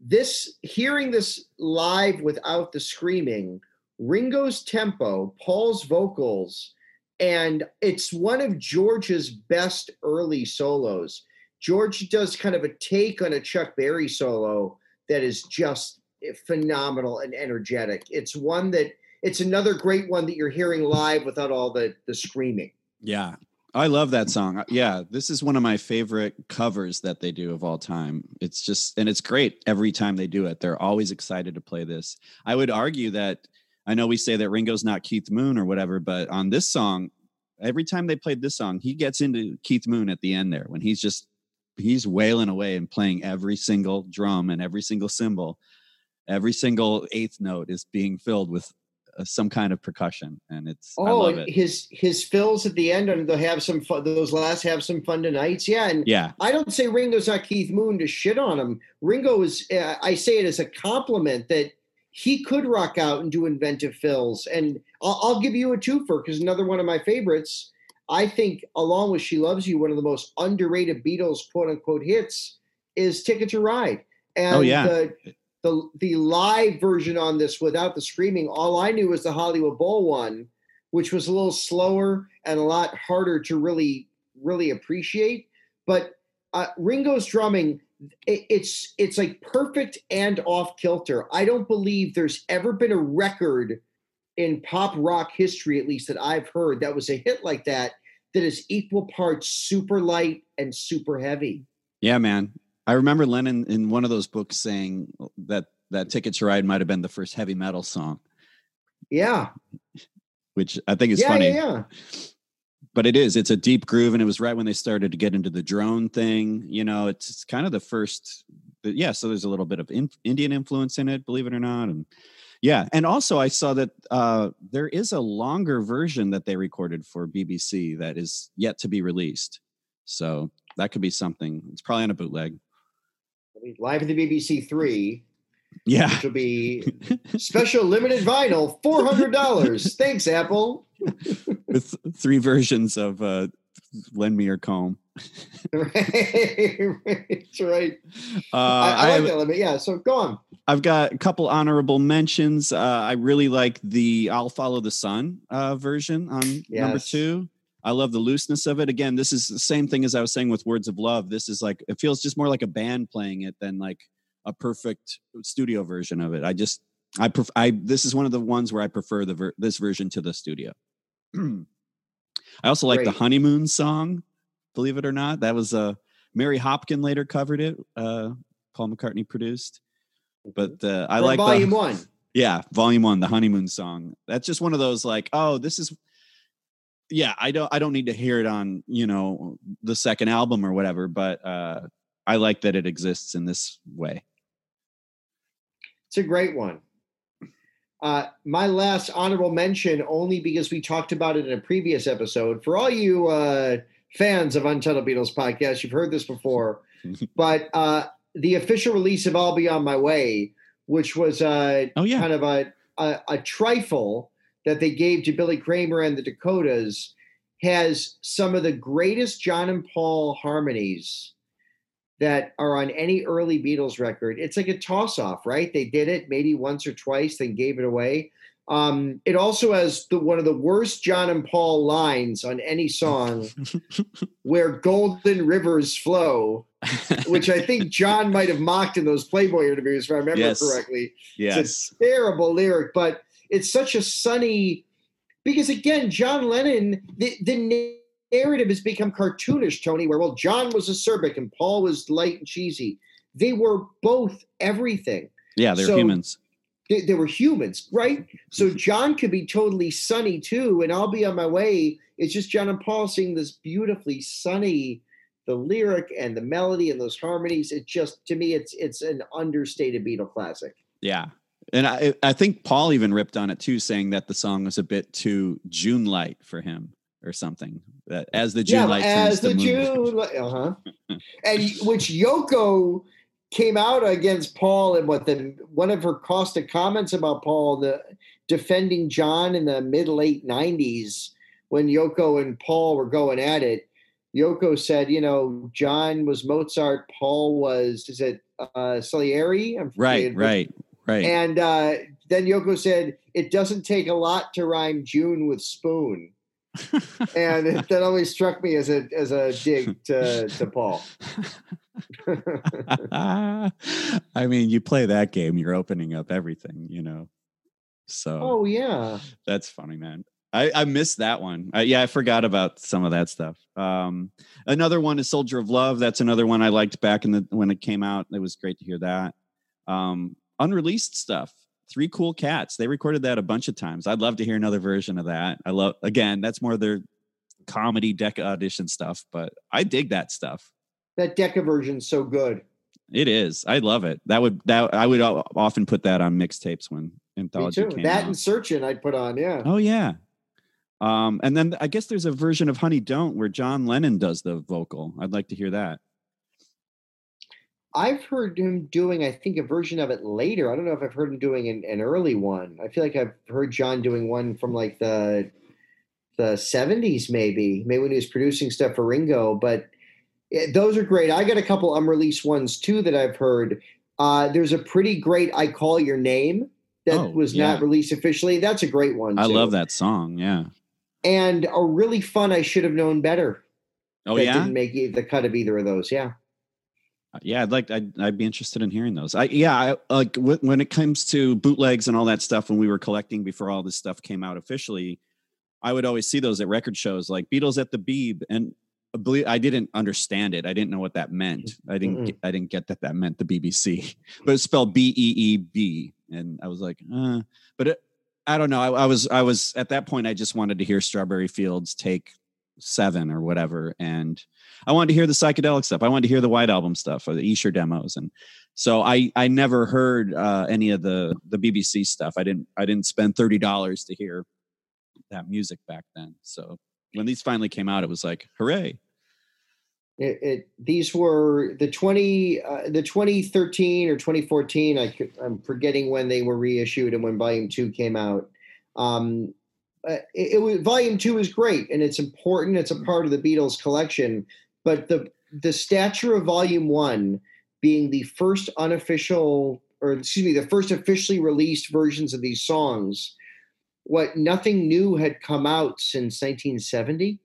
this hearing this live without the screaming, Ringo's tempo, Paul's vocals, and it's one of George's best early solos. George does kind of a take on a Chuck Berry solo that is just phenomenal and energetic. It's one that it's another great one that you're hearing live without all the the screaming. Yeah. I love that song. Yeah, this is one of my favorite covers that they do of all time. It's just and it's great every time they do it. They're always excited to play this. I would argue that I know we say that Ringo's not Keith Moon or whatever, but on this song, every time they played this song, he gets into Keith Moon at the end there when he's just he's wailing away and playing every single drum and every single cymbal. Every single eighth note is being filled with some kind of percussion and it's I Oh, love it. his his fills at the end, and they'll have some fun. Those last have some fun tonights. Yeah, and Yeah. I don't say Ringo's not Keith Moon to shit on him. Ringo is, uh, I say it as a compliment that he could rock out and do inventive fills. And I'll, I'll give you a twofer because another one of my favorites, I think, along with She Loves You, one of the most underrated Beatles quote unquote hits is Ticket to Ride. And Oh, yeah. the, the, the live version on this without the screaming, all I knew was the Hollywood Bowl one, which was a little slower and a lot harder to really, really appreciate. But uh, Ringo's drumming, it, it's it's like perfect and off kilter. I don't believe there's ever been a record in pop rock history, at least that I've heard, that was a hit like that that is equal parts super light and super heavy. Yeah, man. I remember Lennon in one of those books saying that that Ticket to Ride might have been the first heavy metal song, Yeah, which I think is yeah, funny. yeah, yeah. But it is. It's a deep groove, and it was right when they started to get into the drone thing. You know, it's, it's kind of the first. Yeah, so there's a little bit of in, Indian influence in it, believe it or not, and yeah, and also I saw that uh, there is a longer version that they recorded for BBC that is yet to be released. So that could be something. It's probably on a bootleg. I Live at the BBC three, Yeah. which will be special limited vinyl, four hundred dollars. Thanks, Apple. with three versions of uh lend me your comb. That's right. Uh, I, I, I like have- that limit. Yeah. So go on. I've got a couple honorable mentions. Uh, I really like the "I'll Follow the Sun" uh, version on number two. I love the looseness of it. Again, this is the same thing as I was saying with "Words of Love." This is like it feels just more like a band playing it than like a perfect studio version of it. I just I pref- I this is one of the ones where I prefer the ver- this version to the studio. I also like the honeymoon song. Believe it or not, that was uh, Mary Hopkin later covered it. Uh, Paul McCartney produced, but uh, I From like volume the, one. yeah, volume one, the honeymoon song. That's just one of those like, oh, this is yeah, I don't I don't need to hear it on, you know, the second album or whatever, but uh I like that it exists in this way. It's a great one. Uh, my last honorable mention, only because we talked about it in a previous episode. For all you uh, fans of Untitled Beatles podcast, you've heard this before, but uh, the official release of "I'll Be on My Way," which was uh, Oh yeah. kind of a, a a trifle that they gave to Billy Kramer and the Dakotas, has some of the greatest John and Paul harmonies that are on any early Beatles record. It's like a toss off, right? They did it maybe once or twice, then gave it away. Um, it also has the, one of the worst John and Paul lines on any song, where golden rivers flow, which I think John might have mocked in those Playboy interviews, if I remember Yes. correctly. yes. It's a terrible lyric, but it's such a sunny because again, John Lennon, the, the narrative has become cartoonish, Tony, where well, John was acerbic and Paul was light and cheesy. They were both everything. Yeah, they're so- humans. They, they were humans, right? So mm-hmm. John could be totally sunny too, and I'll be on my way. It's just John and Paul singing this beautifully sunny, the lyric and the melody and those harmonies. It just to me, it's it's an understated Beatle classic. Yeah. And I I think Paul even ripped on it too, saying that the song was a bit too June light for him or something. That as the June yeah, light as the. June, li- uh-huh. and which Yoko came out against Paul and what the one of her caustic comments about Paul, the defending John in the mid late nineties when Yoko and Paul were going at it. Yoko said, you know, John was Mozart, Paul was is it uh Salieri? I'm Right, right, right. And uh, then Yoko said, it doesn't take a lot to rhyme June with spoon and it, that always struck me as a as a dig to to Paul. I mean, you play that game, you're opening up everything, you know. So oh yeah, that's funny, man. I, I missed that one. I, yeah, I forgot about some of that stuff. Um, another one is Soldier of Love. That's another one I liked back in the when it came out. It was great to hear that. Um, unreleased stuff. Three Cool Cats. They recorded that a bunch of times. I'd love to hear another version of that. I love again. That's more their comedy Decca audition stuff, but I dig that stuff. that Decca version's so good. It is. I love it. That would that I would often put that on mixtapes when anthology Me too. came That out. and Searching I'd put on. Yeah. Oh yeah. Um, and then I guess there's a version of Honey Don't where John Lennon does the vocal. I'd like to hear that. I've heard him doing, I think, a version of it later. I don't know if I've heard him doing an, an early one. I feel like I've heard John doing one from like the the 70s, maybe, maybe when he was producing stuff for Ringo. But eh, those are great. I got a couple unreleased ones too that I've heard. Uh, there's a pretty great "I Call Your Name" that Oh, was not released officially. That's a great one. I too. love that song. Yeah. And a really fun "I Should Have Known Better." Oh yeah. didn't make the cut of either of those. Yeah. Yeah, I'd like. I'd, I'd be interested in hearing those. I yeah, I, like w- when it comes to bootlegs and all that stuff. When we were collecting before all this stuff came out officially, I would always see those at record shows, like Beatles at the Beeb, and I didn't understand it. I didn't know what that meant. I didn't. Get, I didn't get that that meant the BBC, but it's spelled B E E B, and I was like, uh, but it, I don't know. I, I was I was at that point. I just wanted to hear Strawberry Fields take seven or whatever, and I wanted to hear the psychedelic stuff. I wanted to hear the White Album stuff or the Esher demos, and so I I never heard uh, any of the the BBC stuff. I didn't I didn't spend thirty dollars to hear that music back then. So when these finally came out, it was like hooray! It, it these were the twenty uh, the twenty thirteen or twenty fourteen. I I'm forgetting when they were reissued and when Volume Two came out. Um, uh, it, it was volume two is great and it's important. It's a part of the Beatles collection, but the the stature of volume one being the first unofficial or excuse me, the first officially released versions of these songs, what nothing new had come out since 1970.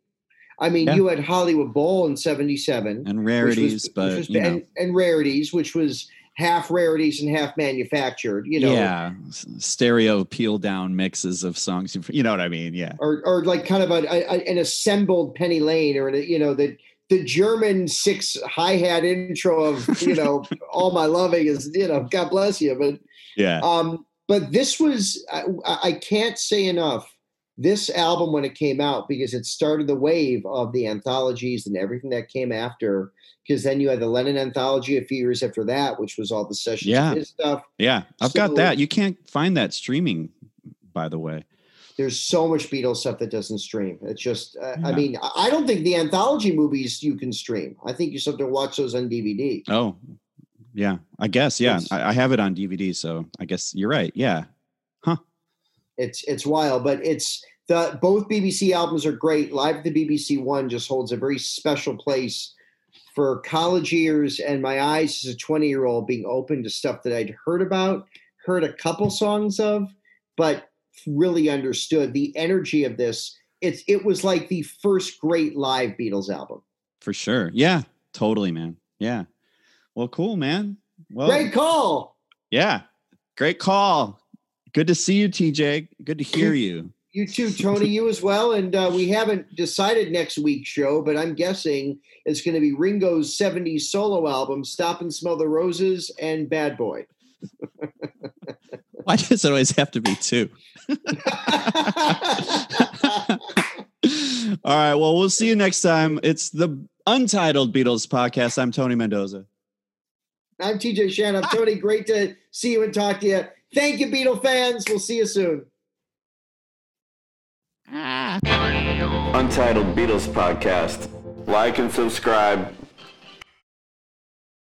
I mean, Yeah. you had Hollywood Bowl in 77 and rarities, was- but was- you know, and, and rarities, which was half rarities and half manufactured, you know, yeah, stereo peel down mixes of songs. You know what I mean? Yeah. or or like kind of a, a, an assembled Penny Lane, or you know the the German six hi hat intro of you know all my loving is you know God bless you, but Yeah. um, but this was I, I can't say enough. This album when it came out because it started the wave of the anthologies and everything that came after. Because then you had the Lennon anthology a few years after that, which was all the sessions Yeah. stuff. Yeah. I've So- got that. You can't find that streaming, by the way. There's so much Beatles stuff that doesn't stream. It's just, uh, I mean, I don't think the anthology movies you can stream. I think you still have to watch those on DVD. Oh, yeah. I guess. Yeah. I, I have it on DVD. So I guess you're right. Yeah. Huh. It's it's wild, but it's the both BBC albums are great. Live at the BBC one just holds a very special place for college years and my eyes as a 20 year old being open to stuff that I'd heard about, heard a couple songs of, but really understood the energy of this. It's it was like the first great live Beatles album. For sure. Yeah. Totally, man. Yeah. Well, cool, man. Well, Great call. yeah. Great call. Good to see you, TJ. Good to hear you. You too, Tony. You as well. And uh, we haven't decided next week's show, but I'm guessing it's going to be Ringo's 70s solo album, Stop and Smell the Roses and Bad Boy. Why does it always have to be two? All right. Well, we'll see you next time. It's the Untitled Beatles podcast. I'm Tony Mendoza. I'm TJ Shannon. Tony, great to see you and talk to you. Thank you, Beatle fans. We'll see you soon. Ah. Untitled Beatles Podcast. Like and subscribe.